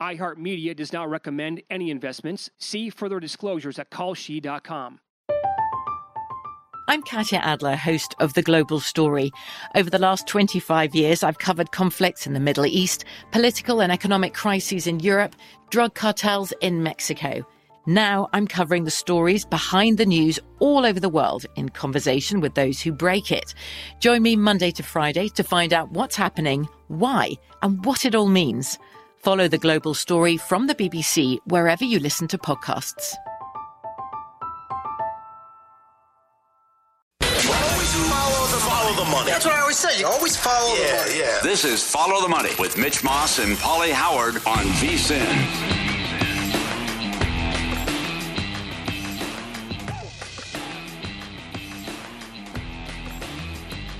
iHeartMedia does not recommend any investments. See further disclosures at kalshi.com. I'm Katya Adler, host of The Global Story. Over the last 25 years, I've covered conflicts in the Middle East, political and economic crises in Europe, drug cartels in Mexico. Now I'm covering the stories behind the news all over the world in conversation with those who break it. Join me Monday to Friday to find out what's happening, why, and what it all means. Follow the global story from the BBC wherever you listen to podcasts. Always Follow the money. That's what I always say. You always follow the money. yeah. This is Follow the Money with Mitch Moss and Pauly Howard on VSIN.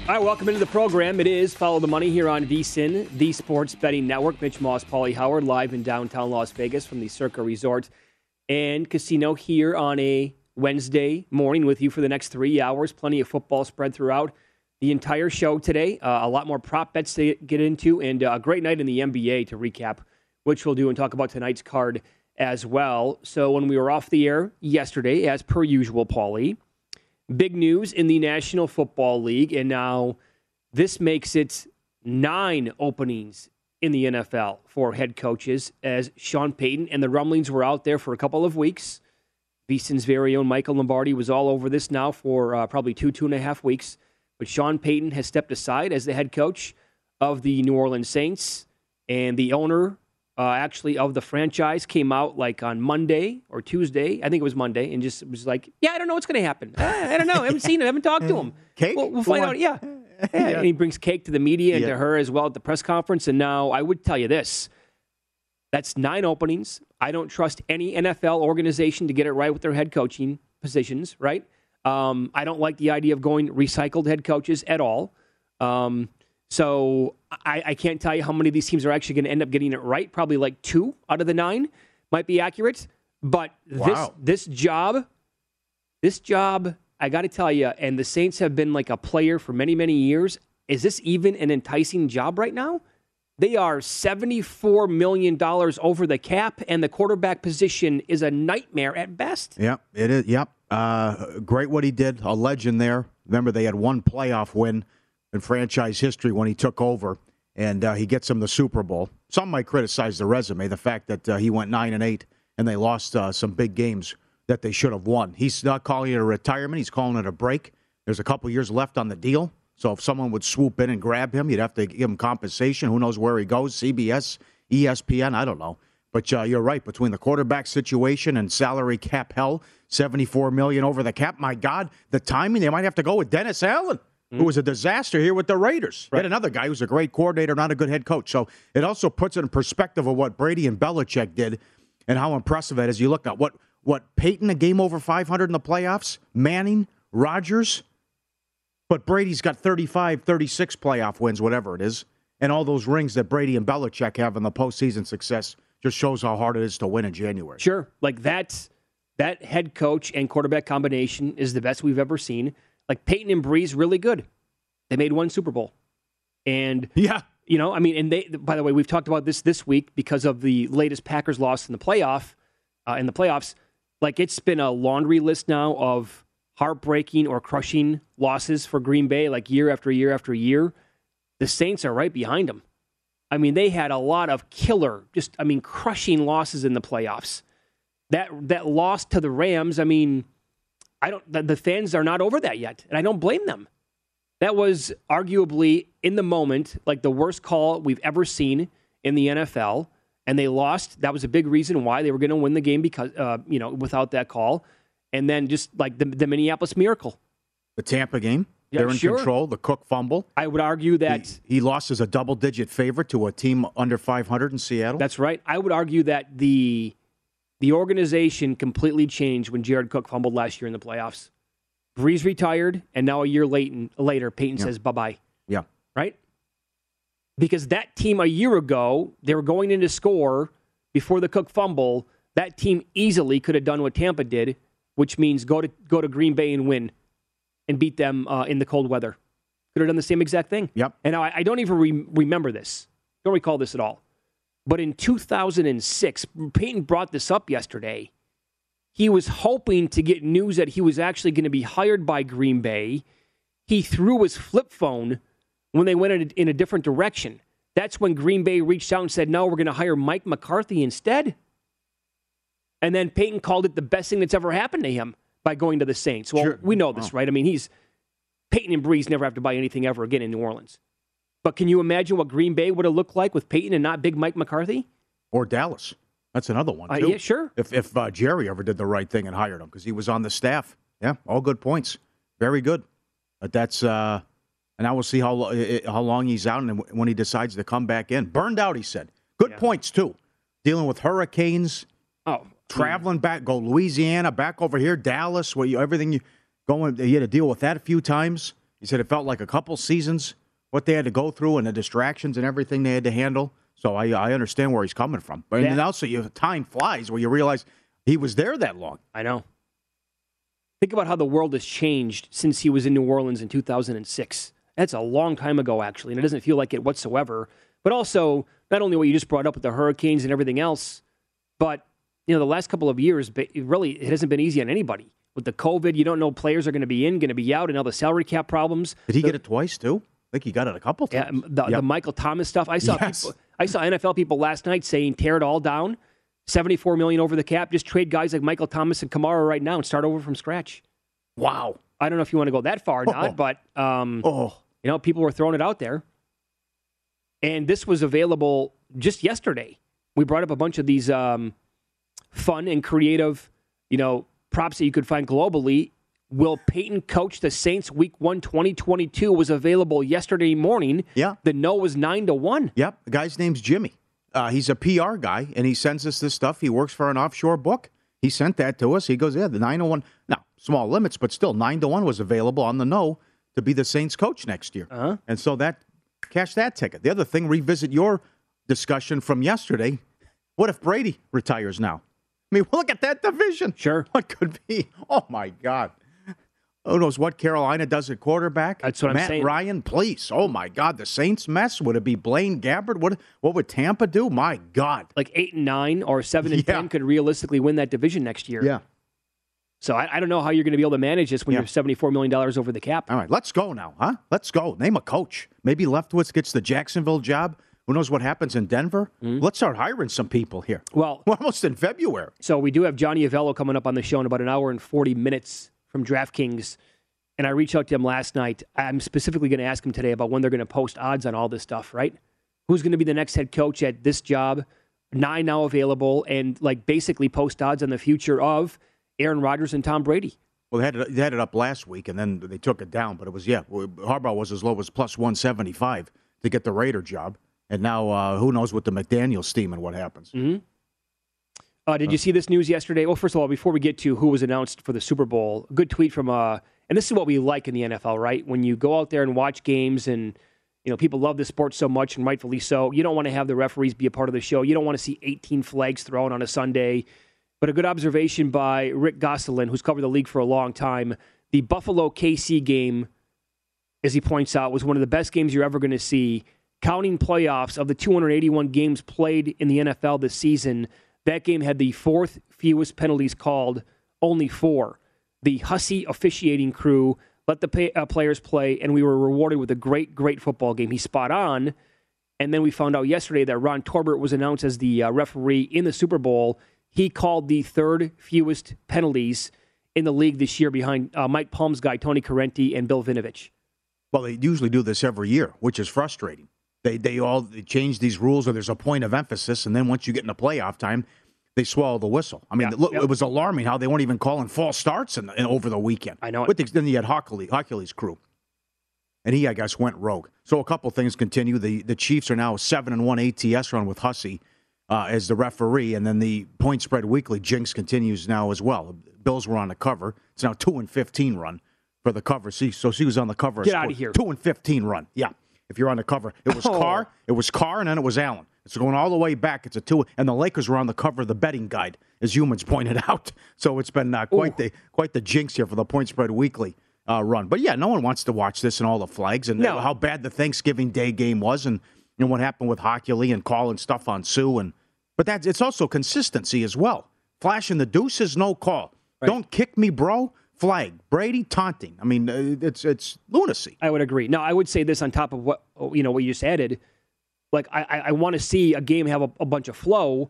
All right, welcome into the program. It is Follow the Money here on VSIN, the Sports Betting Network. Mitch Moss, Pauly Howard, live in downtown Las Vegas from the Circa Resort and Casino here on a Wednesday morning with you for the next three hours. Plenty of football spread throughout the entire show today. Uh, a lot more prop bets to get into, and uh, a great night in the NBA to recap, which we'll do and talk about tonight's card as well. So when we were off the air yesterday, as per usual, Pauly, big news in the National Football League, and now this makes it nine openings in the NFL for head coaches as Sean Payton and the rumblings were out there for a couple of weeks. VSIN's very own Michael Lombardi was all over this now for uh, probably two, two and a half weeks. But Sean Payton has stepped aside as the head coach of the New Orleans Saints, and the owner, uh, actually of the franchise, came out like on Monday or Tuesday. I think it was Monday, and just was like, "Yeah, I don't know what's going to happen. I, I don't know. I haven't seen him. I haven't talked to him. Cake? We'll, we'll find on. out. Yeah. Yeah, and he brings cake to the media and Yeah. to her as well at the press conference. And now I would tell you this: that's nine openings. I don't trust any NFL organization to get it right with their head coaching positions. Right? Um, I don't like the idea of going recycled head coaches at all. Um, so I, I can't tell you how many of these teams are actually going to end up getting it right. Probably like two out of the nine might be accurate. But Wow. this this job, this job, I got to tell you, and the Saints have been like a player for many many years. Is this even an enticing job right now? They are $74 million over the cap, and the quarterback position is a nightmare at best. Yep, it is. Yep. Uh, great what he did. A legend there. Remember, they had one playoff win in franchise history when he took over, and uh, he gets them the Super Bowl. Some might criticize the resume, the fact that uh, he went nine and eight, and they lost uh, some big games that they should have won. He's not calling it a retirement. He's calling it a break. There's a couple years left on the deal. So if someone would swoop in and grab him, you'd have to give him compensation. Who knows where he goes? CBS, ESPN, I don't know. But uh, you're right. Between the quarterback situation and salary cap hell, 74 million over the cap. My God, the timing. They might have to go with Dennis Allen, who was a disaster here with the Raiders. Yet another guy who's a great coordinator, not a good head coach. So it also puts it in perspective of what Brady and Belichick did, and how impressive it is. You look at what what Peyton a game over 500 in the playoffs, Manning, Rodgers. But Brady's got 35, 36 playoff wins, whatever it is. And all those rings that Brady and Belichick have in the postseason success just shows how hard it is to win in January. Sure. Like that that head coach and quarterback combination is the best we've ever seen. Like Payton and Brees, really good. They made one Super Bowl. And Yeah. you know, I mean, and they by the way, we've talked about this this week because of the latest Packers loss in the playoff uh, in the playoffs. Like it's been a laundry list now of heartbreaking or crushing losses for Green Bay like year after year after year. The Saints are right behind them. I mean, they had a lot of killer, just I mean, crushing losses in the playoffs. That that loss to the Rams, I mean, I don't the, the fans are not over that yet, and I don't blame them. That was arguably in the moment like the worst call we've ever seen in the NFL, and they lost. That was a big reason why they were going to win the game because uh, you know without that call, and then just like the, the Minneapolis Miracle. The Tampa game. Yeah, They're in sure. control. The Cook fumble. I would argue that He, he lost as a double-digit favorite to a team under 500 in Seattle. that's right. I would argue that the the organization completely changed when Jared Cook fumbled last year in the playoffs. Brees retired, and now a year late, later, Payton says bye bye. yeah. right? Because that team a year ago, they were going in to score before the Cook fumble. That team easily could have done what Tampa did, which means go to go to Green Bay and win, and beat them uh, in the cold weather. Could have done the same exact thing. Yep. And I, I don't even re- remember this. Don't recall this at all. But in 2006, Payton brought this up yesterday. He was hoping to get news that he was actually going to be hired by Green Bay. He threw his flip phone when they went in a, in a different direction. That's when Green Bay reached out and said, no, we're going to hire Mike McCarthy instead. And then Payton called it the best thing that's ever happened to him by going to the Saints. Well, Sure. we know this, right? I mean, he's Payton and Brees never have to buy anything ever again in New Orleans. But can you imagine what Green Bay would have looked like with Payton and not Big Mike McCarthy? Or Dallas. That's another one, Uh, too. yeah, sure. If, if uh, Jerry ever did the right thing and hired him because he was on the staff. Yeah, all good points. Very good. But that's, uh, and now we'll see how, how long he's out and when he decides to come back in. Burned out, he said. Good points, too. Dealing with hurricanes, Oh, traveling back, go Louisiana, back over here, Dallas, where you everything you going. You had to deal with that a few times. He said it felt like a couple seasons what they had to go through and the distractions and everything they had to handle. So I I understand where he's coming from. But Yeah. and also you time flies where you realize he was there that long. I know. Think about how the world has changed since he was in New Orleans in 2006. That's a long time ago, actually, and it doesn't feel like it whatsoever. But also, not only what you just brought up with the hurricanes and everything else, but you know, the last couple of years, it really, it hasn't been easy on anybody. With the COVID, you don't know players are going to be in, going to be out, and all the salary cap problems. Did he get it twice too? I think he got it a couple times. the, the Yep. Michael Thomas stuff. I saw Yes. people, I saw NFL people last night saying tear it all down, seventy four million over the cap. Just trade guys like Michael Thomas and Kamara right now and start over from scratch. Wow. I don't know if you want to go that far or not, but um, Oh, you know, people were throwing it out there, and this was available just yesterday. We brought up a bunch of these um, fun and creative, you know, props that you could find globally. Will Payton coach the Saints Week One 2022 was available yesterday morning. Yeah. the no was nine to one. Yep. The guy's name's Jimmy. Uh, he's a PR guy, and he sends us this stuff. He works for an offshore book. He sent that to us. He goes, yeah, the 9 to 1. Now, small limits, but still, 9 to 1 was available on the no to be the Saints coach next year. Uh-huh. And so that, cash that ticket. The other thing, revisit your discussion from yesterday. What if Brady retires now? I mean, look at that division. Sure. What could be? Oh, my God. Who knows what Carolina does at quarterback? That's what I'm Matt saying. Ryan, please. Oh my God, the Saints mess. Would it be Blaine Gabbert? What what would Tampa do? My God. Like eight and nine or seven and Yeah. ten could realistically win that division next year. Yeah. So I, I don't know how you're going to be able to manage this when Yeah. you're seventy four million dollars over the cap. All right, let's go now, huh? Let's go. Name a coach. Maybe Leftwich gets the Jacksonville job. Who knows what happens in Denver? Hmm? Let's start hiring some people here. Well, We're almost in February. So we do have Johnny Avello coming up on the show in about an hour and 40 minutes from DraftKings. And I reached out to him last night. I'm specifically going to ask him today about when they're going to post odds on all this stuff, right? Who's going to be the next head coach at this job? Nine now available, and like basically post odds on the future of Aaron Rodgers and Tom Brady. Well, they had, it, they had it up last week, and then they took it down. But it was, yeah, Harbaugh was as low as plus 175 to get the Raider job. And now uh, who knows with the McDaniels team and what happens. Uh, did you see this news yesterday? Well, first of all, before we get to who was announced for the Super Bowl, a good tweet from uh, and this is what we like in the NFL, right? When you go out there and watch games, and you know people love the sport so much, and rightfully so. You don't want to have the referees be a part of the show. You don't want to see 18 flags thrown on a Sunday. But a good observation by Rick Gosselin, who's covered the league for a long time. The Buffalo KC game, as he points out, was one of the best games you're ever going to see. Counting playoffs of the 281 games played in the NFL this season, that game had the fourth fewest penalties called, only four. The Hussey officiating crew let the pay, uh, players play, and we were rewarded with a great, great football game. He's spot on. And then we found out yesterday that Ron Torbert was announced as the uh, referee in the Super Bowl. He called the third fewest penalties in the league this year behind uh, Mike Palm's guy, Tony Corrente, and Bill Vinovich. Well, they usually do this every year, which is frustrating. They they all they change these rules, or there's a point of emphasis, and then once you get into playoff time, they swallow the whistle. I mean, Yeah, look, yep. it was alarming how they weren't even calling false starts in, in, over the weekend. I know it. With the, then you had Hochuli, Hochuli's crew. and he, I guess, went rogue. So a couple things continue. The the Chiefs are now seven and one ATS run with Hussey uh, as the referee, and then the point spread weekly jinx continues now as well. Bills were on the cover. It's now two and fifteen run for the cover. See, so she was on the cover. Get out of here. Two and fifteen run. Yeah, if you're on the cover, it was Oh. Carr, it was Carr, and then it was Allen. It's going all the way back. It's a two, and the Lakers were on the cover of the betting guide, as humans pointed out. So it's been uh, quite the quite the jinx here for the point spread weekly uh, run. But yeah, no one wants to watch this and all the flags and No. how bad the Thanksgiving Day game was, and you know what happened with Hochuli and calling stuff on Sue, and but that's it's also consistency as well. Flashing the deuce is no call. Don't kick me, bro. Flag. Brady taunting. I mean, uh, it's it's lunacy. I would agree. Now, I would say this on top of what you know what you just added. Like, I, I, want to see a game have a, a bunch of flow.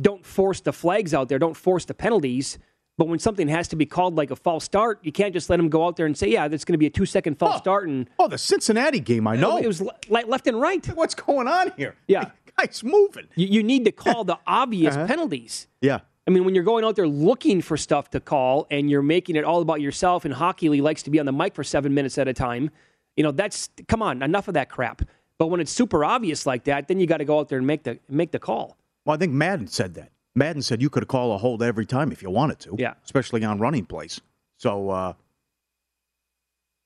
Don't force the flags out there. Don't force the penalties. But when something has to be called like a false start, you can't just let them go out there and say, "Yeah, that's going to be a two-second false Oh. start." And Oh, the Cincinnati game. I know. it was like left and right. What's going on here? Yeah. guys moving. You, you need to call the obvious penalties. Yeah. I mean, when you're going out there looking for stuff to call and you're making it all about yourself, and Hochuli likes to be on the mic for seven minutes at a time, you know, that's come on, enough of that crap. But when it's super obvious like that, then you got to go out there and make the make the call. Well, I think Madden said that. Madden said you could call a hold every time if you wanted to. Yeah. Especially on running plays. So uh,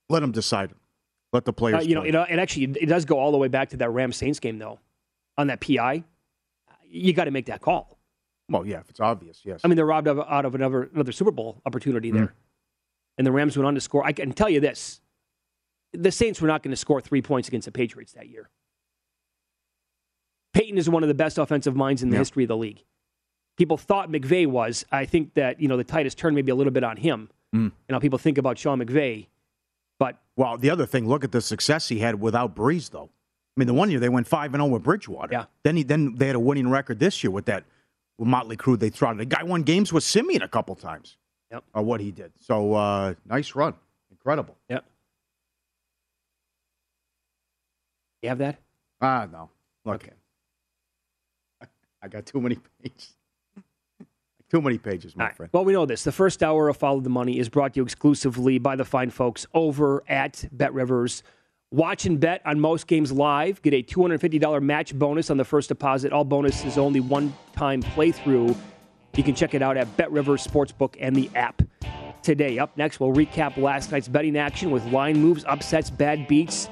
let them decide. Let the Uh, players. you know, play. it, uh, it actually it does go all the way back to that Rams Saints game though. On that PI, you got to make that call. Well, yeah, if it's obvious, yes. I mean, they're robbed of, out of another another Super Bowl opportunity there, and the Rams went on to score. I can tell you this: the Saints were not going to score three points against the Patriots that year. Payton is one of the best offensive minds in the Yeah. history of the league. People thought McVay was. I think that you know the tide has turned maybe a little bit on him. Mm. You know, people think about Sean McVay, but well, the other thing, look at the success he had without Brees, though. I mean, the one year they went five and zero with Bridgewater. Yeah. Then he then they had a winning record this year with that motley crew they throttled. The guy won games with Siemian a couple times. Yep. Or what he did. So uh, nice run, incredible. yeah. You have that? Ah, no. Look, Okay. I got too many pages. too many pages, my right. friend. Well, we know this. The first hour of Follow the Money is brought to you exclusively by the fine folks over at Bet Rivers. Watch and bet on most games live. Get a $250 match bonus on the first deposit. All bonus is only one time playthrough. You can check it out at Bet Rivers Sportsbook and the app today. Up next, we'll recap last night's betting action with line moves, upsets, bad beats.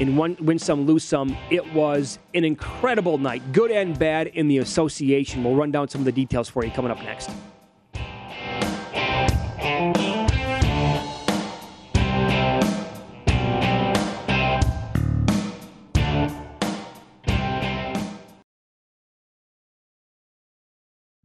In one win some, lose some, it was an incredible night, good and bad in the association. We'll run down some of the details for you coming up next.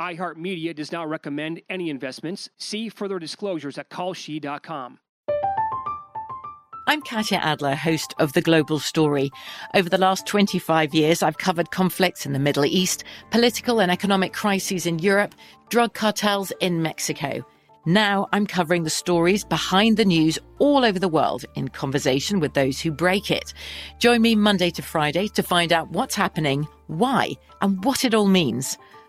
iHeartMedia does not recommend any investments. See further disclosures at kalshi.com. I'm Katya Adler, host of The Global Story. Over the last 25 years, I've covered conflicts in the Middle East, political and economic crises in Europe, drug cartels in Mexico. Now I'm covering the stories behind the news all over the world in conversation with those who break it. Join me Monday to Friday to find out what's happening, why, and what it all means.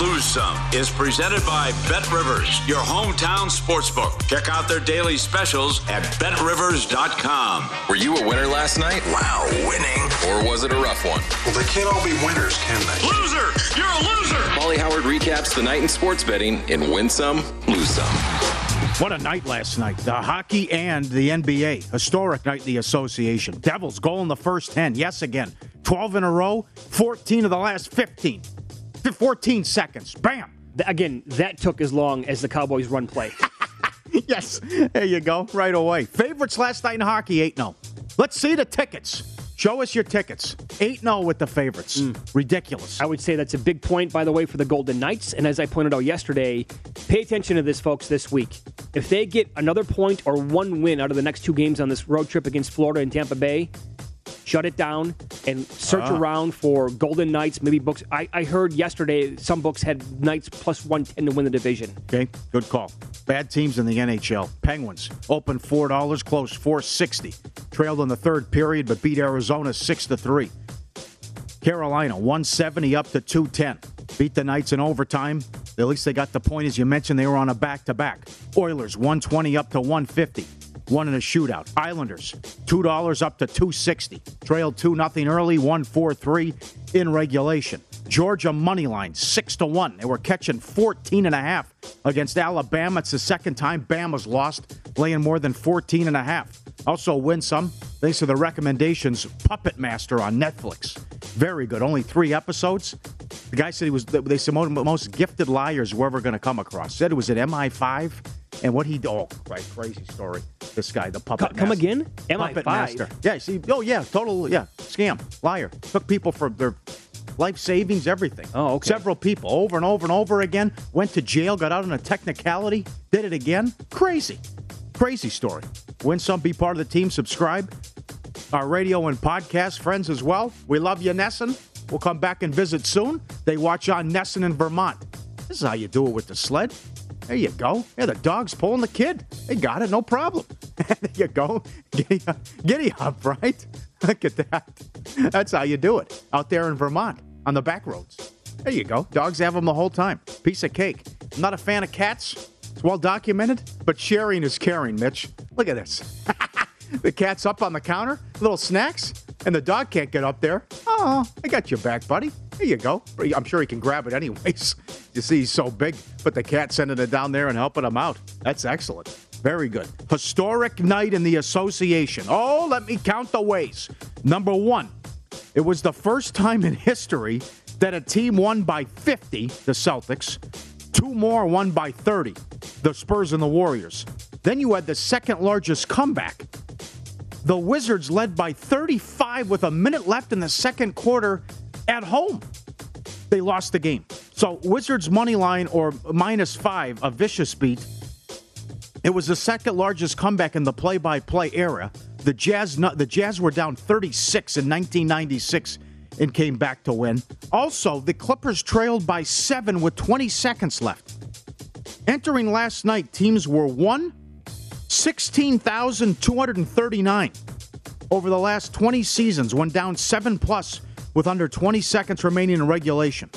Lose some is presented by Bet Rivers, your hometown sportsbook. Check out their daily specials at betrivers.com. Were you a winner last night? Wow, winning. Or was it a rough one? Well, they can't all be winners, can they? Loser! You're a loser! Molly Howard recaps the night in sports betting in Win Some, Lose Some. What a night last night. The hockey and the NBA. Historic night in the association. Devils goal in the first 10. Yes, again. 12 in a row, 14 of the last 15. 14 seconds. Bam. Again, that took as long as the Cowboys run play. yes, there you go, right away. Favorites last night in hockey, 8 0. Let's see the tickets. Show us your tickets. 8 0 with the favorites. Hmm. Ridiculous. I would say that's a big point, by the way, for the Golden Knights. And as I pointed out yesterday, pay attention to this, folks, this week. If they get another point or one win out of the next two games on this road trip against Florida and Tampa Bay, shut it down and search ah. around for Golden Knights, maybe books. I, I heard yesterday some books had Knights plus 110 to win the division. Okay, good call. Bad teams in the NHL. Penguins open $4, close 460. Trailed in the third period, but beat Arizona 6 to 3. Carolina 170 up to 210. Beat the Knights in overtime. At least they got the point, as you mentioned, they were on a back to back. Oilers 120 up to 150 won in a shootout. Islanders, $2 up to 260. Trailed 2 0 early, 1 4 3 in regulation. Georgia money line 6 to 1. They were catching 14 and a half against Alabama. It's the second time Bama's lost laying more than 14 and a half. Also win some thanks to the recommendations Puppet Master on Netflix. Very good. Only three episodes. The guy said he was they said most, most gifted liars we're ever going to come across. Said it was at MI5 and what he oh right crazy story. This guy, the puppet. Co- come master. again? Puppet MI5? master. Yeah. See. Oh yeah. Total. Yeah. Scam. Liar. Took people for their life savings, everything. Oh, okay. Several people over and over and over again went to jail, got out on a technicality, did it again. Crazy. Crazy story. Win some, be part of the team, subscribe. Our radio and podcast friends as well. We love you, Nesson. We'll come back and visit soon. They watch on Nesson in Vermont. This is how you do it with the sled. There you go. Yeah, the dog's pulling the kid. They got it, no problem. there you go. Giddy up, giddy up, right? Look at that. That's how you do it out there in Vermont on the back roads. There you go. Dogs have them the whole time. Piece of cake. I'm not a fan of cats. It's well documented, but sharing is caring, Mitch. Look at this. the cat's up on the counter, little snacks, and the dog can't get up there. Oh, I got your back, buddy. Here you go. I'm sure he can grab it anyways. You see, he's so big, but the cat's sending it down there and helping him out. That's excellent. Very good. Historic night in the association. Oh, let me count the ways. Number one, it was the first time in history that a team won by 50, the Celtics. Two more won by 30, the Spurs and the Warriors. Then you had the second largest comeback. The Wizards led by 35 with a minute left in the second quarter at home. They lost the game. So Wizards money line or minus five, a vicious beat. It was the second largest comeback in the play-by-play era. The Jazz, the Jazz were down 36 in 1996 and came back to win. Also, the Clippers trailed by seven with 20 seconds left. Entering last night, teams were one, 16,239 over the last 20 seasons, went down seven plus with under 20 seconds remaining in regulation.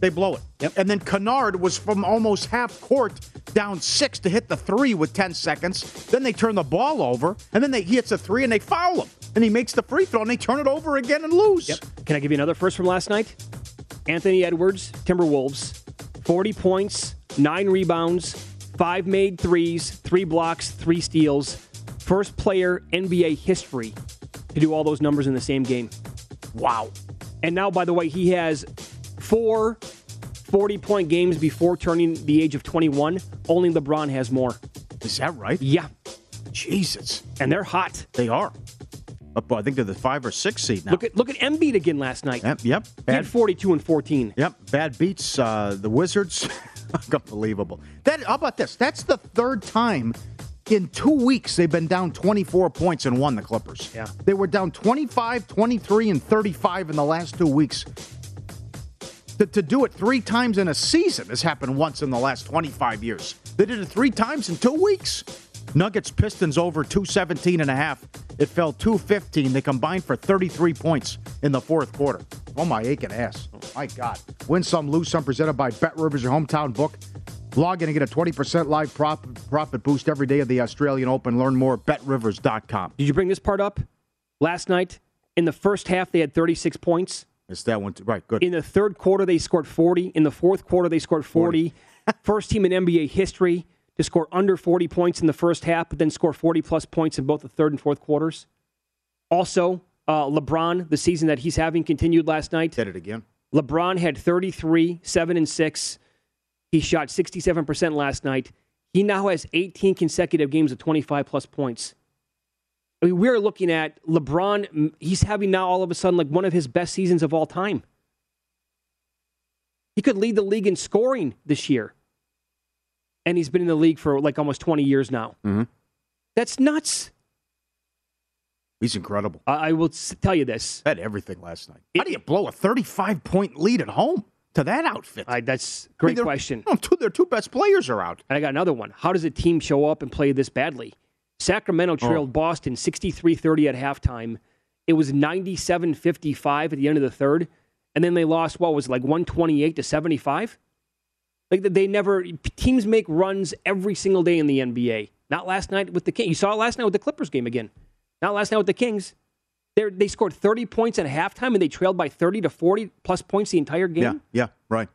They blow it. Yep. And then Kennard was from almost half court down six to hit the three with 10 seconds. Then they turn the ball over, and then they, he hits a three and they foul him. And he makes the free throw, and they turn it over again and lose. Yep. Can I give you another first from last night? Anthony Edwards, Timberwolves, 40 points, nine rebounds, five made threes, three blocks, three steals. First player NBA history to do all those numbers in the same game. Wow. And now, by the way, he has four 40 point games before turning the age of 21. Only LeBron has more. Is that right? Yeah. Jesus. And they're hot. They are. Up, I think they're the five or six seed now. Look at look at Embiid again last night. Yep, yep. He Bad had 42 and 14. Yep, bad beats uh, the Wizards. Unbelievable. That how about this? That's the third time in two weeks they've been down 24 points and won the Clippers. Yeah. They were down 25, 23, and 35 in the last two weeks. To, to do it three times in a season has happened once in the last 25 years. They did it three times in two weeks. Nuggets Pistons over 217 and a half. It fell 215. They combined for 33 points in the fourth quarter. Oh my aching ass. Oh, My God. Win some, lose some presented by Bet Rivers, your hometown book. Log in and get a 20% live profit, profit boost every day of the Australian Open. Learn more at betrivers.com. Did you bring this part up? Last night, in the first half, they had 36 points. It's that one. Too. Right, good. In the third quarter, they scored 40. In the fourth quarter, they scored 40. first team in NBA history to score under 40 points in the first half, but then score 40 plus points in both the third and fourth quarters. Also, uh, LeBron, the season that he's having continued last night. Did it again. LeBron had 33, 7 and 6. He shot 67% last night. He now has 18 consecutive games of 25 plus points. I mean, we're looking at LeBron. He's having now all of a sudden like one of his best seasons of all time. He could lead the league in scoring this year. And he's been in the league for like almost 20 years now. Mm-hmm. That's nuts. He's incredible. I, I will s- tell you this. Had everything last night. How do you blow a 35 point lead at home to that outfit? I, that's a I mean, great they're- question. no, two, their two best players are out. And I got another one. How does a team show up and play this badly? Sacramento trailed Boston 63 30 at halftime. It was 97 55 at the end of the third. And then they lost, what was it, like 128 to 75? Like they never, teams make runs every single day in the NBA. Not last night with the Kings. You saw it last night with the Clippers game again. Not last night with the Kings. They're, they scored 30 points at halftime and they trailed by 30 to 40 plus points the entire game. Yeah, yeah, right.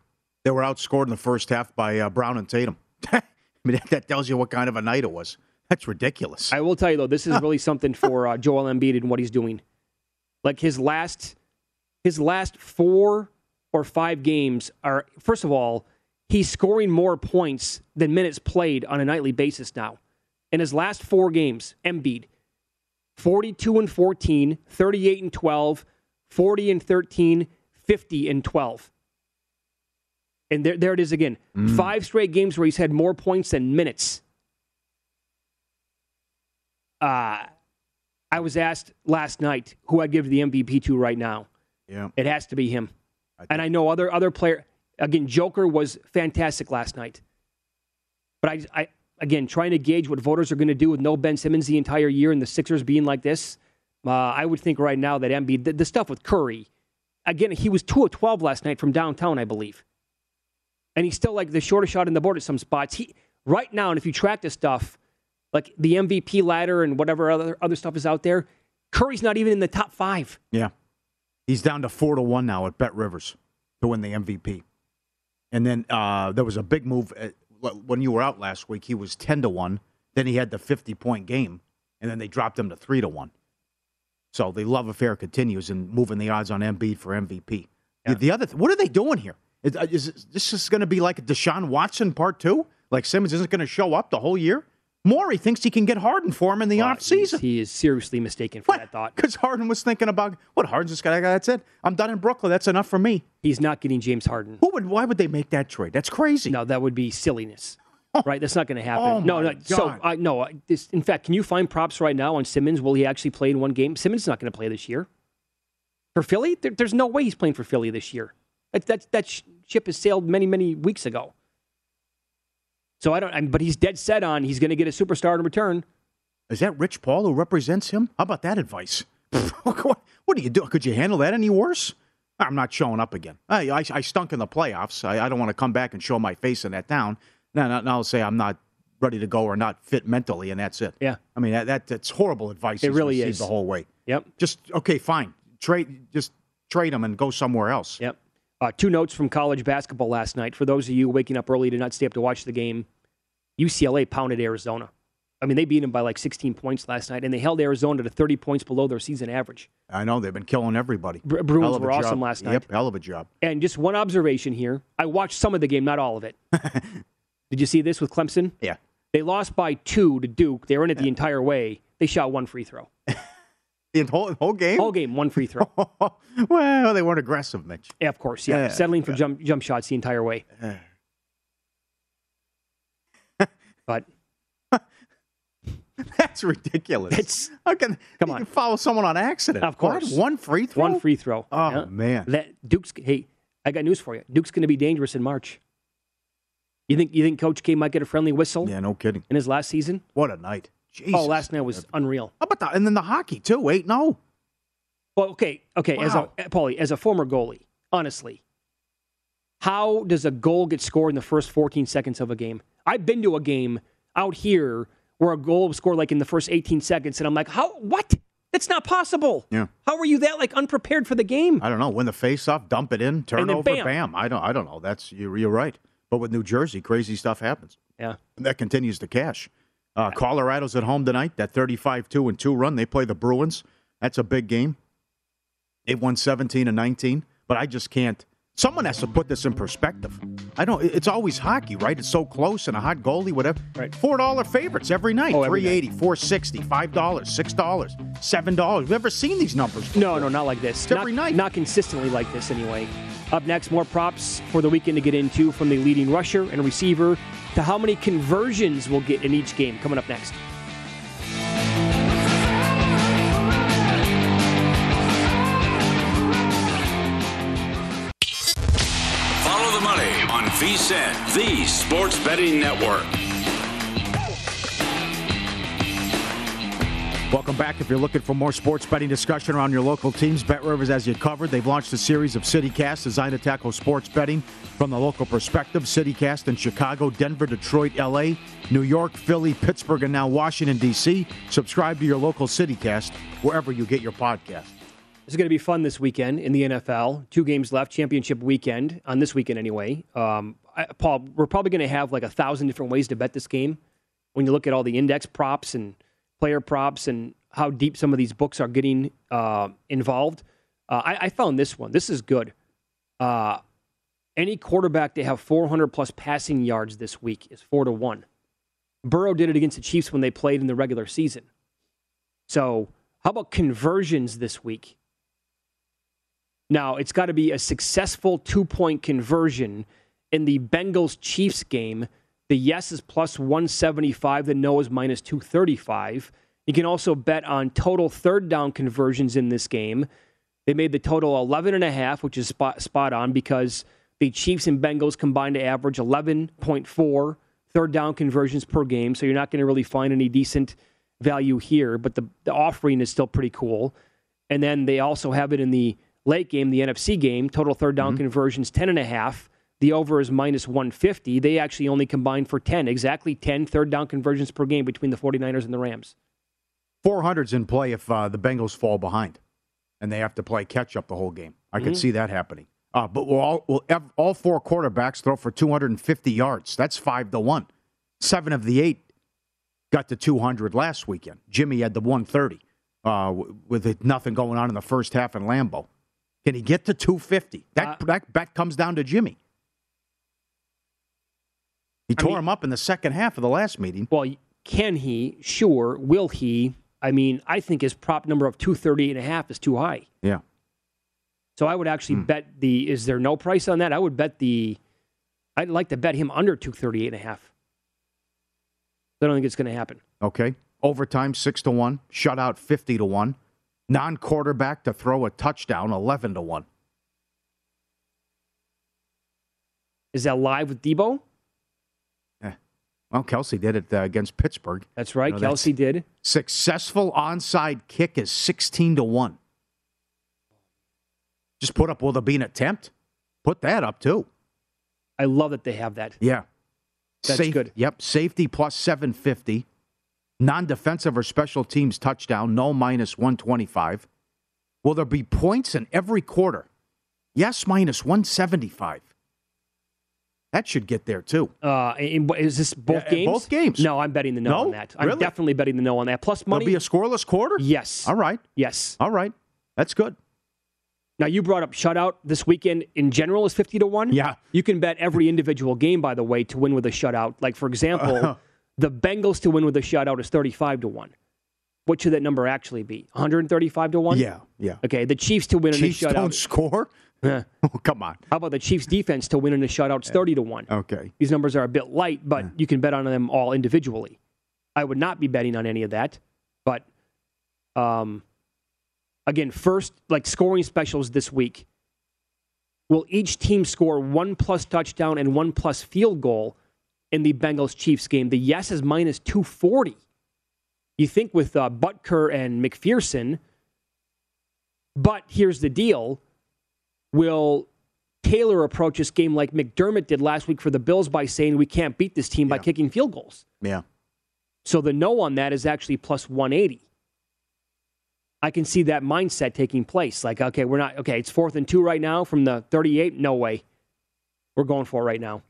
They were outscored in the first half by uh, Brown and Tatum. I mean, that, that tells you what kind of a night it was. That's ridiculous. I will tell you though, this is really something for uh, Joel Embiid and what he's doing. Like his last, his last four or five games are. First of all, he's scoring more points than minutes played on a nightly basis now. In his last four games, Embiid, forty-two and 14, 38 and 12, 40 and 13, 50 and 12. And there, there it is again. Five straight games where he's had more points than minutes. Uh, I was asked last night who I'd give the MVP to right now. yeah. It has to be him. I And I know other other player again. Joker was fantastic last night, but I, I again trying to gauge what voters are going to do with no Ben Simmons the entire year and the Sixers being like this. Uh, I would think right now that Embiid, the, the stuff with Curry, again he was two of twelve last night from downtown, I believe, and he's still like the shortest shot in the board at some spots. He right now, and if you track this stuff, like the MVP ladder and whatever other other stuff is out there, Curry's not even in the top five. Yeah. He's down to four to one now at Bet Rivers to win the MVP. And then uh, there was a big move at, when you were out last week. He was ten to one. Then he had the fifty point game, and then they dropped him to three to one. So the love affair continues in moving the odds on Embiid for MVP. The, the other, th- what are they doing here? Is, uh, is this is going to be like a Deshaun Watson part two? Like Simmons isn't going to show up the whole year. Morey thinks he can get Harden for him in the Well, off season. He is seriously mistaken for that thought. Because Harden was thinking about what Harden's just got. That's it. I'm done in Brooklyn. That's enough for me. He's not getting James Harden. Who would? Why would they make that trade? That's crazy. No, that would be silliness. Oh. Right, that's not going to happen. Oh, no, no. So, God. I no. I- This, in fact, can you find props right now on Simmons? Will he actually play in one game? Simmons is not going to play this year for Philly. There, there's no way he's playing for Philly this year. That that that sh- ship has sailed many many weeks ago. So I don't. I but he's dead set on he's going to get a superstar in return. Is that Rich Paul who represents him? How about that advice? what, do you do? Could you handle that any worse? I'm not showing up again. I, I, I stunk in the playoffs. I, I don't want to come back and show my face in that town. Now, now, now I'll say I'm not ready to go or not fit mentally, and that's it. Yeah. I mean, that, that that's horrible advice. It really is. the whole way. Yep. Just okay, fine. Trade, just trade him and go somewhere else. Yep. Uh, two notes from college basketball last night. For those of you waking up early to not stay up to watch the game, UCLA pounded Arizona. I mean, they beat them by like 16 points last night, and they held Arizona to 30 points below their season average. I know they've been killing everybody. Bru- Bruins Hell of a were awesome job. last night. Yep, hell of a job. And just one observation here. I watched some of the game, not all of it. Did you see this with Clemson? Yeah. They lost by two to Duke. They were in it the entire way. They shot one free throw. The whole whole game. Whole game, one free throw. well, they weren't aggressive, Mitch. Yeah, of course, yeah. Yeah. Settling for jump jump shots the entire way. But That's ridiculous. It's- How can come you on. follow someone on accident? Of course. What? one free throw. one free throw. Oh Yeah. man, That Duke's hey, I got news for you. Duke's going to be dangerous in March. You think you think Coach K might get a friendly whistle yeah, no kidding. in his last season? What a night. Oh, Jesus. Oh, last night was unreal. How about that? And then the hockey too. Wait, no. Oh. Well, okay, okay. Wow. As a eh, Pauly, as a former goalie, honestly, how does a goal get scored in the first 14 seconds of a game? I've been to a game out here where a goal was scored like in the first 18 seconds, and I'm like, how? What? That's not possible. Yeah. How were you that like unprepared for the game? I don't know. Win the face off, dump it in, turnover, bam. I don't. I don't know. That's you're, you're right. But with New Jersey, crazy stuff happens. Yeah. And that continues to cash. Uh, Colorado's at home tonight. That 35-2 and two run. They play the Bruins. That's a big game. They've won 17 and 19. But I just can't. Someone has to put this in perspective. I don't. It's always hockey, right? It's so close and a hot goalie, whatever. Right. Four dollar favorites every night. Oh, every Three eighty, four sixty, five dollars, six dollars, seven dollars. We've never seen these numbers. No, no, not like this. It's every not, night. Not consistently like this, anyway. Up next, more props for the weekend to get into from the leading rusher and receiver to how many conversions we'll get in each game. Coming up next. Follow the money on VSIN, the Sports Betting Network. Welcome back. If you're looking for more sports betting discussion around your local teams, Bet Rivers has you covered. They've launched a series of CityCast designed to tackle sports betting from the local perspective. CityCast in Chicago, Denver, Detroit, LA, New York, Philly, Pittsburgh, and now Washington, D.C. Subscribe to your local CityCast wherever you get your podcast. This is going to be fun this weekend in the NFL. Two games left, championship weekend, on this weekend anyway. Um, I, Paul, we're probably going to have like a thousand different ways to bet this game. When you look at all the index props and player props and how deep some of these books are getting uh, involved, uh, I, I found this one. This is good. Uh, any quarterback to have 400 plus passing yards this week is four to one. Burrow did it against the Chiefs when they played in the regular season. So, how about conversions this week? Now, it's got to be a successful two point conversion in the Bengals Chiefs game. The yes is plus 175, the no is minus 235. You can also bet on total third down conversions in this game. They made the total 11 and a half, which is spot, spot on because the Chiefs and Bengals combined to average 11.4 third down conversions per game. So you're not going to really find any decent value here, but the, the offering is still pretty cool. And then they also have it in the late game, the NFC game, total third down mm-hmm. conversions 10 and a half. The over is minus 150. They actually only combined for 10, exactly 10 third down conversions per game between the 49ers and the Rams. 400's in play if uh, the Bengals fall behind and they have to play catch up the whole game. I could see that happening. Uh, but we'll all, we'll, ev- all four quarterbacks throw for 250 yards. That's five to one. Seven of the eight got to 200 last weekend. Jimmy had the 130 uh, with it, nothing going on in the first half in Lambeau. Can he get to 250? That, Uh, that bet comes down to Jimmy. He I tore mean- him up in the second half of the last meeting. Well, can he? Sure. Will he? I mean, I think his prop number of 238 and a half is too high. Yeah. So I would actually Hmm. bet the. Is there no price on that? I would bet the. I'd like to bet him under 238 and a half. I don't think it's going to happen. Okay. Overtime, 6 to 1. Shutout, 50 to 1. Non quarterback to throw a touchdown, 11 to 1. Is that live with Deebo? Well, Kelce did it uh, against Pittsburgh. That's right. No, that's- Kelce did. Successful onside kick is 16 to 1. Just put up, will there be an attempt? Put that up too. I love that they have that. Yeah. That's good. Yep. Safety plus 750. Non defensive or special teams touchdown, no minus 125. Will there be points in every quarter? Yes, minus 175. That should get there too. Uh, in- is this both Yeah, games? both games. No, I'm betting the no, No? on that. I'm Really? definitely betting the no on that. Plus money. be a scoreless quarter? yes. All right. Yes. All right. That's good. Now you brought up shutout this weekend in general is 50 to 1. Yeah. You can bet every individual game by the way to win with a shutout. Like for example, the Bengals to win with a shutout is 35 to 1. What should that number actually be? 135 to 1? Yeah. Yeah. Okay, the Chiefs to win Chiefs in a don't shutout. score? Huh. Oh, come on. How about the Chiefs defense to win in a shutout? It's 30 to 1. Okay. These numbers are a bit light, but you can bet on them all individually. I would not be betting on any of that. But um, again, first, like scoring specials this week. Will each team score one plus touchdown and one plus field goal in the Bengals Chiefs game? The yes is minus 240. You think with uh, Butker and McPherson, but here's the deal. Will Taylor approach this game like McDermott did last week for the Bills by saying we can't beat this team by kicking field goals? Yeah. So the no on that is actually plus 180. I can see that mindset taking place. Like, okay, we're not, okay, it's fourth and two right now from the 38. No way. We're going for it right now.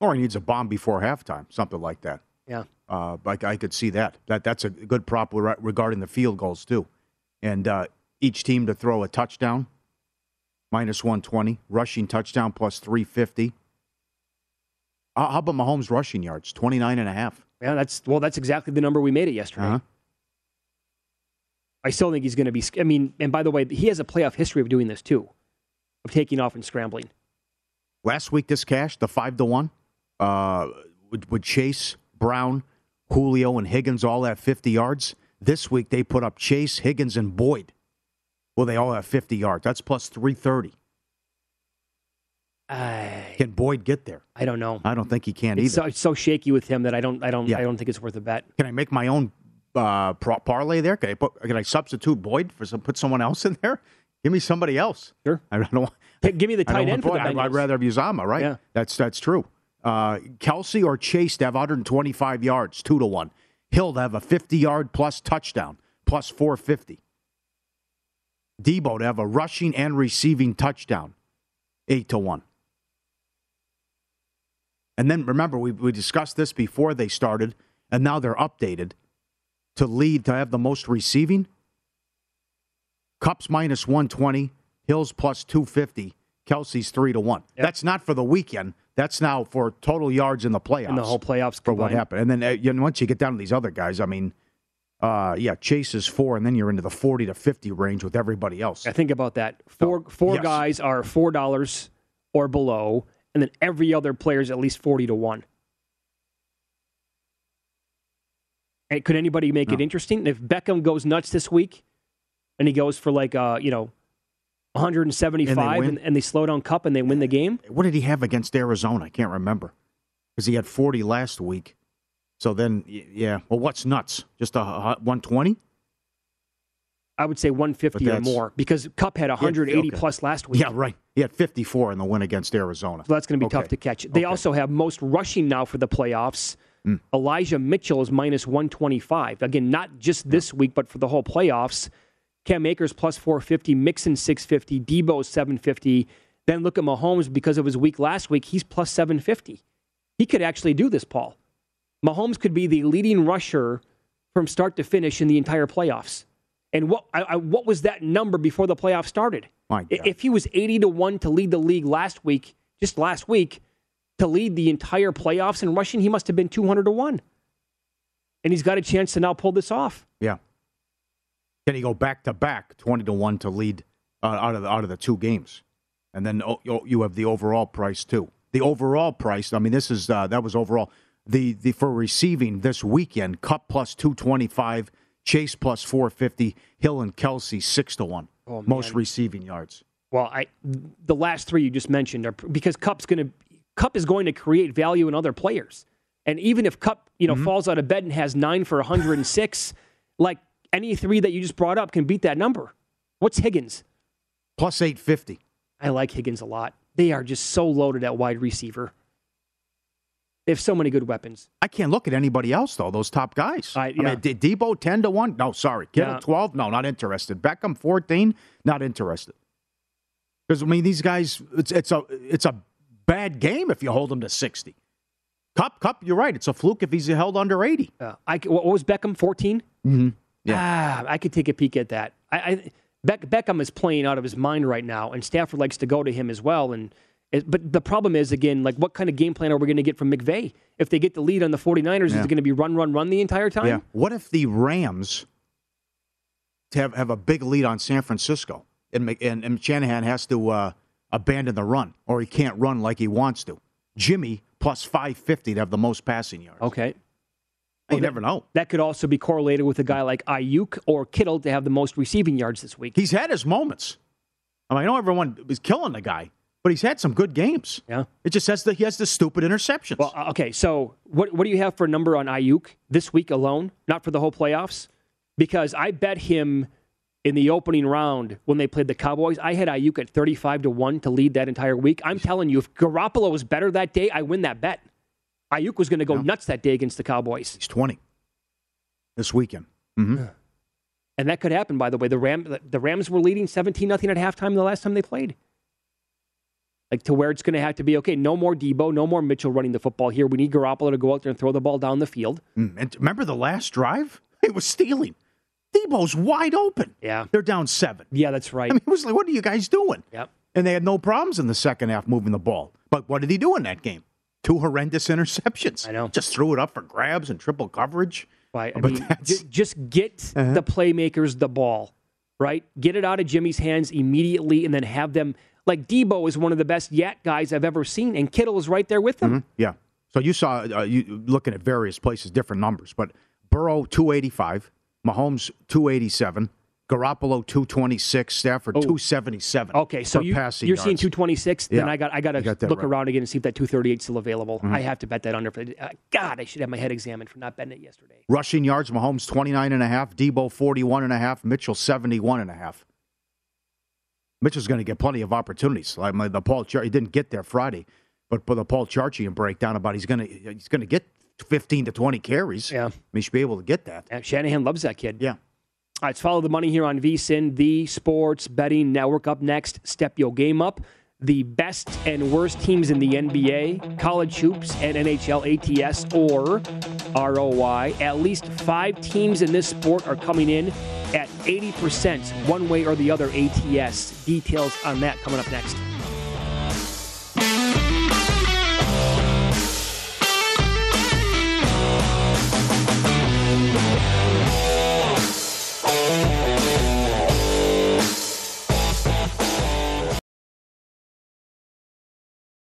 Or he needs a bomb before halftime, something like that. Yeah. Uh, like I could see that. That that's a good prop regarding the field goals too, and uh, each team to throw a touchdown. Minus 120. Rushing touchdown plus 350. Uh, How about Mahomes' rushing yards? 29 and a half. Yeah, that's well, that's exactly the number we made it yesterday. Uh-huh. I still think he's going to be. I mean, and by the way, he has a playoff history of doing this too, of taking off and scrambling. Last week, this cash, the 5 to 1, uh, would, would Chase, Brown, Julio, and Higgins all have 50 yards. This week, they put up Chase, Higgins, and Boyd. Well, they all have 50 yards. That's plus 330. I Can Boyd get there? I don't know. I don't think he can It's either. so, it's so shaky with him that I don't I don't Yeah. I don't think it's worth a bet. Can I make my own uh, parlay there? Can I put? Can I substitute Boyd for some? Put someone else in there? Give me somebody else. Sure. I don't. want- Hey, Give me the tight end for the I'd rather have Uzomah, right? Yeah. That's that's true. Uh, Kelce or Chase to have 125 yards, two to one. Hill to have a 50 yard plus touchdown, plus 450. Deebo to have a rushing and receiving touchdown, eight to one. And then remember, we, we discussed this before they started, and now they're updated to lead to have the most receiving. Kupp's minus 120, Hills plus 250, Kelce's 3 to 1. Yep. That's not for the weekend. That's now for total yards in the playoffs. And the whole playoffs for what happened. And then uh, you know, once you get down to these other guys, I mean, uh, yeah, Chase is 4 and then you're into the 40 to 50 range with everybody else. I think about that. Four four yes. guys are four dollars or below, and then every other player is at least forty to one. And could anybody make it interesting? If Beckham goes nuts this week, and he goes for like uh, you know, 175, win? and, and they slow down Kupp and they win the game. What did he have against Arizona? I can't remember. Because he had 40 last week. So then, yeah. Well, what's nuts? Just a 120? I would say 150 or more because Kupp had 180 okay. plus last week. Yeah, right. He had 54 in the win against Arizona. So that's going to be Okay. tough to catch. They Okay. also have most rushing now for the playoffs. Mm. Elijah Mitchell is minus 125. Again, not just this week, but for the whole playoffs. Cam Akers plus 450, Mixon 650, Deebo 750. Then look at Mahomes because of his week last week. He's plus 750. He could actually do this, Paul. Mahomes could be the leading rusher from start to finish in the entire playoffs. And what I, I, what was that number before the playoffs started? My I- God. If he was 80 to 1 to lead the league last week, just last week, to lead the entire playoffs in rushing, he must have been 200 to 1. And he's got a chance to now pull this off. Yeah. Can he go back to back, 20 to 1 to lead uh, out, of the, out of the two games? And then oh, you- you have the overall price, too. The overall price, I mean, this is, uh, that was overall. The, the For receiving this weekend, Kupp plus 225, Chase plus 450, Hill and Kelce 6 to 1. Oh, Most receiving yards. Well, I the last three you just mentioned are because Kupp's going to Kupp is going to create value in other players. And even if Kupp, you know, mm-hmm. falls out of bed and has 9 for 106, like any three that you just brought up can beat that number. What's Higgins? Plus 850. I like Higgins a lot. They are just so loaded at wide receiver. They have so many good weapons. I can't look at anybody else though. Those top guys. I- I, mean, Deebo ten to one. No, sorry. Kittle Yeah. twelve. No, not interested. Beckham fourteen. Not interested. Because I mean, these guys. It's it's a it's a bad game if you hold them to sixty. Kupp Kupp. You're right. It's a fluke if he's held under eighty. Uh, I, what was Beckham? 14? Mm-hmm. Ah, I could take a peek at that. I, I Beck, Beckham is playing out of his mind right now, and Stafford likes to go to him as well. And but the problem is again, like what kind of game plan are we going to get from McVay if they get the lead on the 49ers? Is it going to be run, run, run the entire time? Yeah. What if the Rams have have a big lead on San Francisco and and, and Shanahan has to uh, abandon the run or he can't run like he wants to? Jimmy plus five fifty to have the most passing yards. Okay. You never know. That could also be correlated with a guy like Aiyuk or Kittle to have the most receiving yards this week. He's had his moments. I, mean, I know everyone is killing the guy, but he's had some good games. Yeah. It just says that he has the stupid interceptions. Well, uh, okay. So, what what do you have for a number on Aiyuk this week alone? Not for the whole playoffs, because I bet him in the opening round when they played the Cowboys. I had Aiyuk at thirty-five to one to lead that entire week. I'm telling you, if Garoppolo was better that day, I win that bet. Aiyuk was going to go Yeah. nuts that day against the Cowboys, he's twenty this weekend. hmm and that could happen. By the way, the Ram the Rams were leading seventeen nothing at halftime the last time they played. Like to where it's going to have to be okay. No more Deebo, no more Mitchell running the football here. We need Garoppolo to go out there and throw the ball down the field. Mm, And remember the last drive? It was stealing. Deebo's wide open. Yeah. They're down seven. Yeah, that's right. I mean, it was like, what are you guys doing? Yep. And they had no problems in the second half moving the ball. But what did he do in that game? Two horrendous interceptions. I know. Just threw it up for grabs and triple coverage. Right. I But mean, Uh-huh. j- just get the playmakers the ball, right? Get it out of Jimmy's hands immediately and then have them. Like Deebo is one of the best yet guys I've ever seen, and Kittle is right there with them. Yeah. So you saw uh, you looking at various places, different numbers, but Burrow two eighty five, Mahomes two eighty seven, Garoppolo two twenty six, Stafford two seventy seven. Oh. Okay, so you you're seeing yards. 226. Then Yeah. I got I got to look right. Mm-hmm. around again and see if that 238 is still available. I have to bet that under. Uh, God, I should have my head examined for not betting it yesterday. Rushing yards, Mahomes 29 and a half, Deebo 41 and a half, Mitchell 71 and a half. Mitchell's going to get plenty of opportunities. Like the Paul Char- he didn't get there Friday, but but the Paul Charchian breakdown about he's going to he's going to get 15 to 20 carries. Yeah. I mean, he should be able to get that. Shanahan loves that kid. Yeah. All right, let's follow the money here on VSIN, the sports betting network. Up next, step your game up. The best and worst teams in the NBA, college hoops, and NHL ATS or ROI. At least five teams in this sport are coming in at 80%, one way or the other ATS. Details on that coming up next.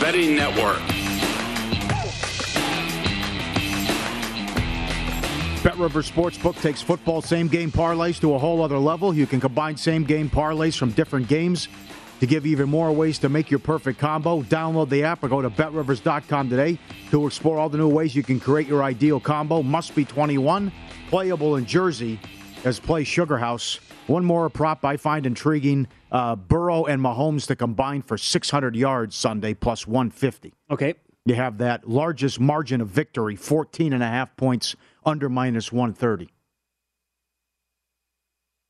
Betting network. Bet River Sportsbook takes football same game parlays to a whole other level. You can combine same game parlays from different games to give even more ways to make your perfect combo. Download the app or go to betrivers.com today to explore all the new ways you can create your ideal combo. Must be 21, playable in Jersey as play Sugar House. One more prop I find intriguing uh, Burrow and Mahomes to combine for 600 yards Sunday plus 150. Okay. You have that largest margin of victory, 14 and a half points under minus 130.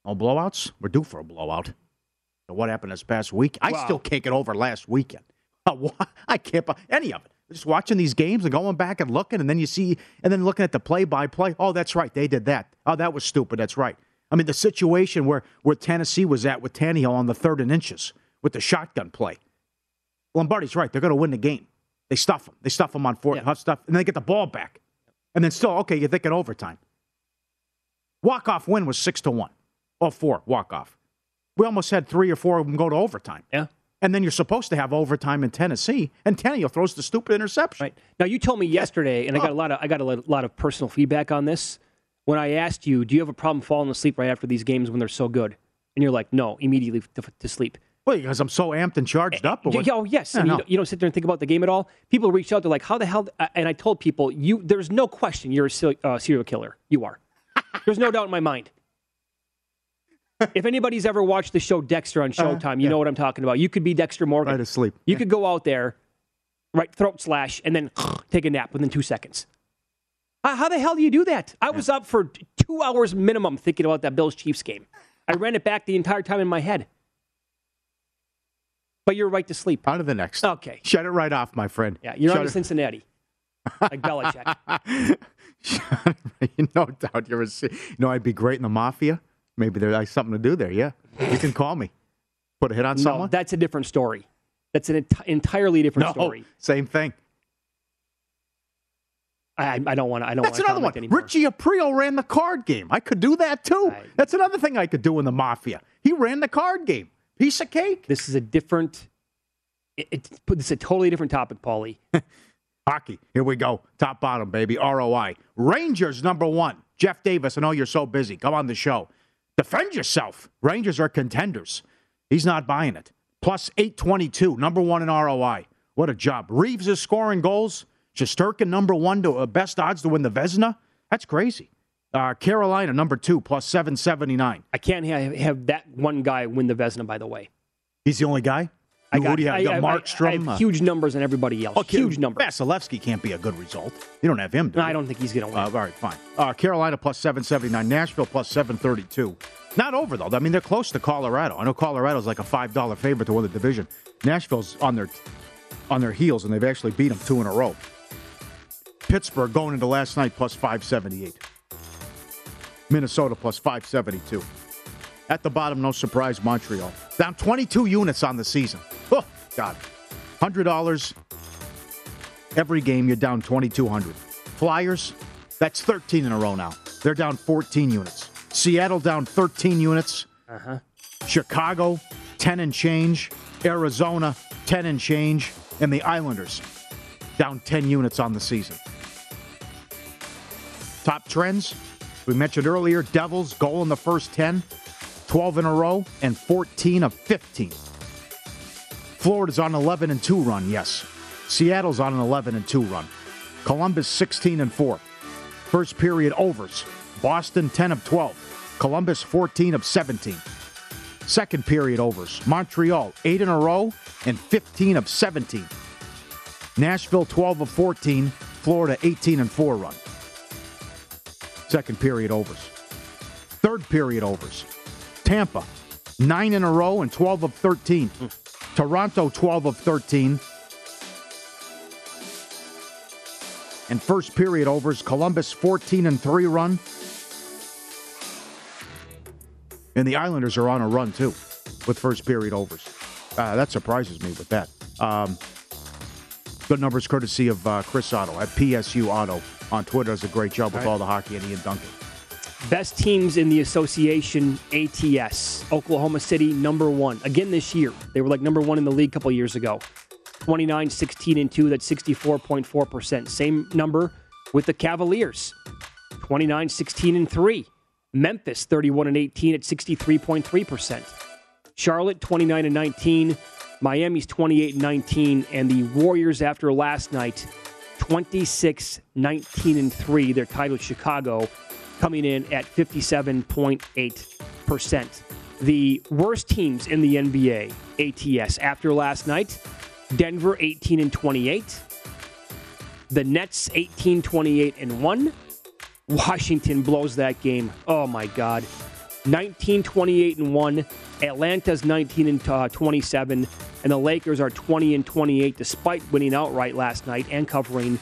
Oh, blowouts? We're due for a blowout. So what happened this past week? I Wow. still can't get over last weekend. I can't bu- any of it. Just watching these games and going back and looking, and then you see, and then looking at the play-by-play. Oh, that's right, they did that. Oh, that was stupid. That's right. I mean, the situation where where Tennessee was at with Tannehill on the third and inches with the shotgun play. Lombardi's right. They're going to win the game. They stuff them. They stuff them on fourth Yeah. hot stuff, and then they get the ball back. And then still, okay, you're thinking overtime. Walk off win was six to one. Or four walk off. We almost had three or four of them go to overtime. Yeah. And then you're supposed to have overtime in Tennessee, and Tannehill throws the stupid interception. Right. Now you told me yesterday, and I got a oh. lot of I got a lot of personal feedback on this. When I asked you, do you have a problem falling asleep right after these games when they're so good? And you're like, no, immediately to, to sleep. Well, because I'm so amped and charged up. Or Yeah, oh, yes. Yeah, you, don't, you don't sit there and think about the game at all. People reach out. They're like, "How the hell?" And I told people, "You, there's no question, you're a uh, serial killer. You are. There's no doubt in my mind." if anybody's ever watched the show Dexter on Showtime, you know what I'm talking about. You could be Dexter Morgan. Right asleep. You could go out there, right, throat slash, and then take a nap within two seconds. How how the hell do you do that? I was up for two hours minimum thinking about that Bills Chiefs game. I ran it back the entire time in my head. But you're right to sleep. On to the next. Okay. Shut it right off, my friend. Yeah, you're Shut on to it- Cincinnati, like Belichick. no doubt you're a. You know, I'd be great in the mafia. Maybe there's something to do there. Yeah, you can call me. Put a hit on No, someone. that's a different story. That's an enti- entirely different no, story. same thing. I, I don't want to. I don't. That's another one. Anymore. Richie Aprile ran the card game. I could do that too. Right. That's another thing I could do in the mafia. He ran the card game. Piece of cake. This is a different. It, it, this is a totally different topic, Pauly. Hockey. Here we go. Top bottom, baby. ROI. Rangers number one. Jeff Davis. I know you're so busy. Come on the show. Defend yourself. Rangers are contenders. He's not buying it. Plus 822. Number one in ROI. What a job. Reaves is scoring goals. Shesterkin number one to uh, best odds to win the Vezina. That's crazy. Uh, Carolina number two plus 779. I can't have, have that one guy win the Vezina. By the way, He's the only guy. I Who got, do you have? I, You got I- Markstrom. I have uh, huge numbers on everybody else. okay, huge numbers. Vasilevskiy can't be a good result. You don't have him. Do No? I don't think he's going to win. Uh, all right, fine. Uh, Carolina plus 779. Nashville plus 732. Not over, though. I mean, they're close to Colorado. I know Colorado's like a $5 favorite to win the division. Nashville's on their on their heels, and they've actually beat them two in a row. Pittsburgh going into last night plus 578. Minnesota plus 572. At the bottom, no surprise, Montreal. Down 22 units on the season. Oh, God. $100 every game, you're down 2,200. Flyers, that's 13 in a row now. They're down 14 units. Seattle down 13 units. Uh-huh. Chicago, 10 and change. Arizona, 10 and change. And the Islanders, down 10 units on the season. Top trends, we mentioned earlier Devils, goal in the first 10, 12 in a row, and 14 of 15. Florida's on an 11 and 2 run, yes. Seattle's on an 11 and 2 run. Columbus 16 and 4. First period overs. Boston 10 of 12. Columbus 14 of 17. Second period overs. Montreal 8 in a row and 15 of 17. Nashville 12 of 14. Florida 18 and 4 run. Second period overs. Third period overs. Tampa 9 in a row and 12 of 13. Toronto 12 of 13. And first period overs, Columbus 14 and 3 run. And the Islanders are on a run too with first period overs. Uh, that surprises me with that. Um, good numbers courtesy of uh, Chris Otto at PSU Auto on Twitter. Does a great job with all the hockey and Ian Duncan. Best teams in the association ATS. Oklahoma City, number one. Again this year. They were like number one in the league a couple years ago. 29, 16, and 2. That's 64.4%. Same number with the Cavaliers. 29, 16, and 3. Memphis, 31 and 18 at 63.3%. Charlotte, 29 and 19. Miami's 28 19, And the Warriors, after last night, 26, 19, and 3. They're tied with Chicago, coming in at 57.8%. The worst teams in the NBA, ATS, after last night, Denver 18 and 28. The Nets 18, 28 and 1. Washington blows that game. Oh my God. 19, 28 and 1. Atlanta's 19 and uh, 27. And the Lakers are 20 and 28 despite winning outright last night and covering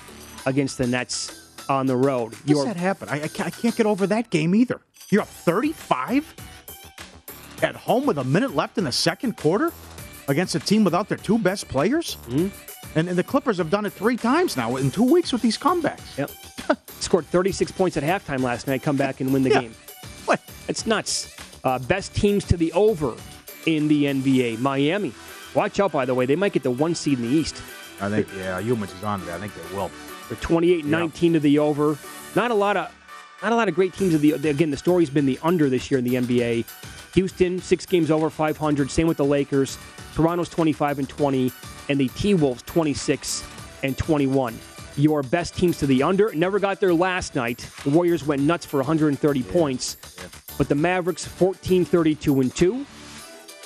against the Nets on the road. How does that happen? I, I, can't, I can't get over that game either. You're up 35 at home with a minute left in the second quarter against a team without their two best players? Mm-hmm. And, and the Clippers have done it three times now in two weeks with these comebacks. Yep. Scored 36 points at halftime last night, come back and win the Yeah. game. What? It's nuts. Uh, best teams to the over in the NBA. Miami. Watch out, by the way. They might get the one seed in the East. I think, yeah, Humans is on there. I think they will. They're 28 19 to the over. Not a lot of not a lot of great teams of the again the story's been the under this year in the NBA. Houston 6 games over 500, same with the Lakers. Toronto's 25 and 20 and the T-Wolves 26 and 21. Your best teams to the under never got there last night. The Warriors went nuts for 130 points. But the Mavericks 14 32 and 2.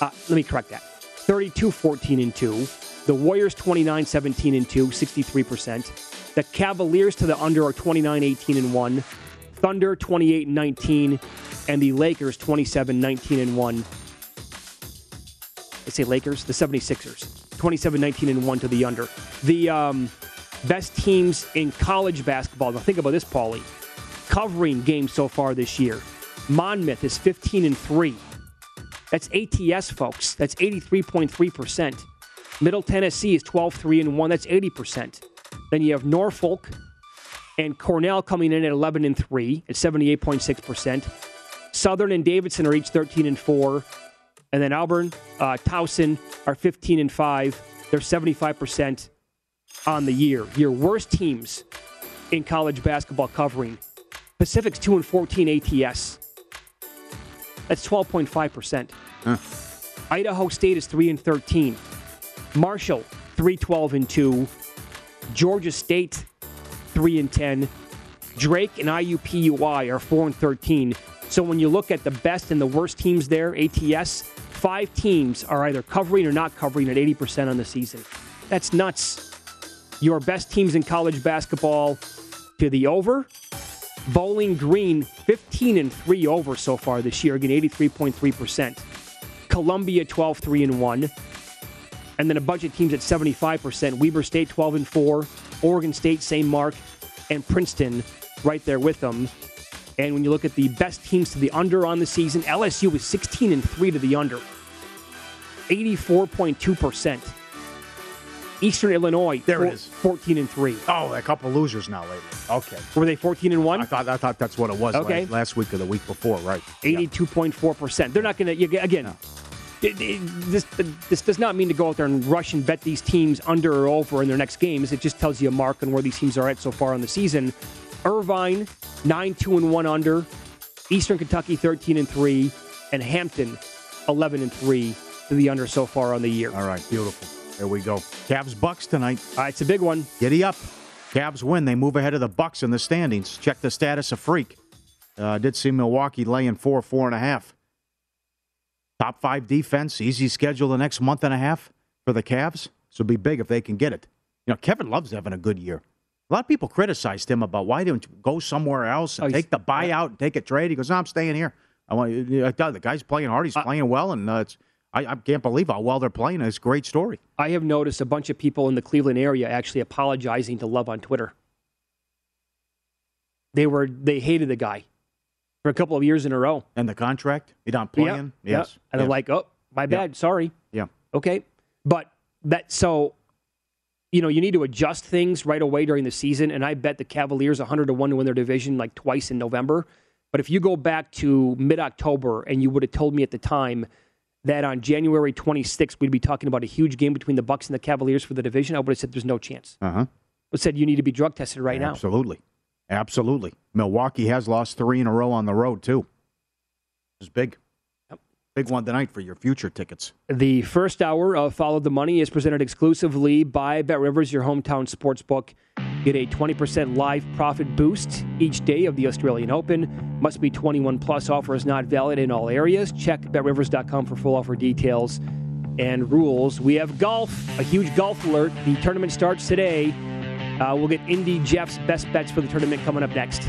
Uh, let me correct that. 32 14 and 2. The Warriors 29 17 and 2, 63%. The Cavaliers to the under are 29 18 and 1. Thunder 28 19 and the Lakers 27 19 and 1. I say Lakers, the 76ers. 27 19 and 1 to the under. The um best teams in college basketball. Now think about this, Pauly. Covering games so far this year. Monmouth is 15 and 3. That's ATS, folks. That's 83.3%. Middle Tennessee is 12 3 and 1. That's 80%. Then you have Norfolk and Cornell coming in at 11 and 3 at 78.6%. Southern and Davidson are each 13 and 4. And then Auburn, uh, Towson are 15 and 5. They're 75% on the year. Your worst teams in college basketball covering Pacific's 2 and 14 ATS. That's 12.5%. Idaho State is 3 and 13. Marshall 3 12 and 2. Georgia State 3 and 10. Drake and IUPUI are 4 and 13. So when you look at the best and the worst teams there, ATS, five teams are either covering or not covering at 80% on the season. That's nuts. Your best teams in college basketball to the over. Bowling Green, 15 and 3 over so far this year, again 83.3%. Columbia, 12 3 and 1. And then a bunch of teams at 75%. Weber State, 12 and 4. Oregon State, same mark. And Princeton, right there with them. And when you look at the best teams to the under on the season, LSU was 16 and 3 to the under. 84.2%. Eastern Illinois, There it four- is. 14 and 3. Oh, a couple losers now lately. Okay. Were they 14 and 1? I thought I thought that's what it was Okay. last, last week or the week before, right? 82.4%. They're not going to, again, it- it- this, this does not mean to go out there and rush and bet these teams under or over in their next games. It just tells you a mark on where these teams are at so far in the season. Irvine, 9 2 and 1 under. Eastern Kentucky, 13 and 3. And Hampton, 11 and 3 to the under so far on the year. All right, beautiful. There we go. Cavs Bucks tonight. All right, it's a big one. Giddy up. Cavs win. They move ahead of the Bucks in the standings. Check the status of Freak. Uh, did see Milwaukee laying four, four and a half. Top five defense, easy schedule the next month and a half for the Cavs. So it'll be big if they can get it. You know, Kevin Love's having a good year. A lot of people criticized him about why didn't you go somewhere else and Oh, take the buyout and take a trade. He goes, "No, I'm staying here. I want you- the guy's playing hard. He's Uh, playing well, and uh, it's I, I can't believe how well they're playing. It's a great story. I have noticed a bunch of people in the Cleveland area actually apologizing to Love on Twitter. They were they hated the guy for a couple of years in a row. And the contract, you're not playing. yeah. Yes, And they're like, oh, my Yeah. bad. Sorry. yeah. Okay. But that, so, you know, you need to adjust things right away during the season. And I bet the Cavaliers 100 to 1 to win their division like twice in November. But if you go back to mid October and you would have told me at the time that on January 26th, we'd be talking about a huge game between the Bucks and the Cavaliers for the division, I would have said there's no chance. Uh huh. I would have said you need to be drug tested right now. Absolutely. Absolutely. Milwaukee has lost three in a row on the road, too. It's big. Big one tonight for your future tickets. The first hour of Follow the Money is presented exclusively by Bet Rivers, your hometown sports book. Get a 20% live profit boost each day of the Australian Open. Must be 21 plus. Offer is not valid in all areas. Check betrivers.com for full offer details and rules. We have golf, a huge golf alert. The tournament starts today. Uh, we'll get Indy Jeff's best bets for the tournament coming up next.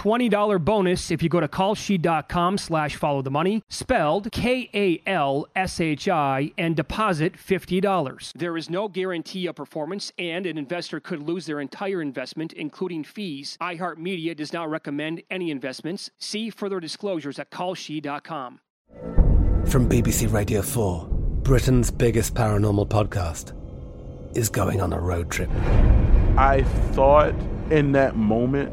$20 bonus if you go to kalshi.com slash follow the money, spelled K-A-L-S-H-I, and deposit $50. There is no guarantee of performance, and an investor could lose their entire investment, including fees. iHeartMedia does not recommend any investments. See further disclosures at kalshi.com. From BBC Radio 4, Britain's biggest paranormal podcast is going on a road trip. I thought in that moment,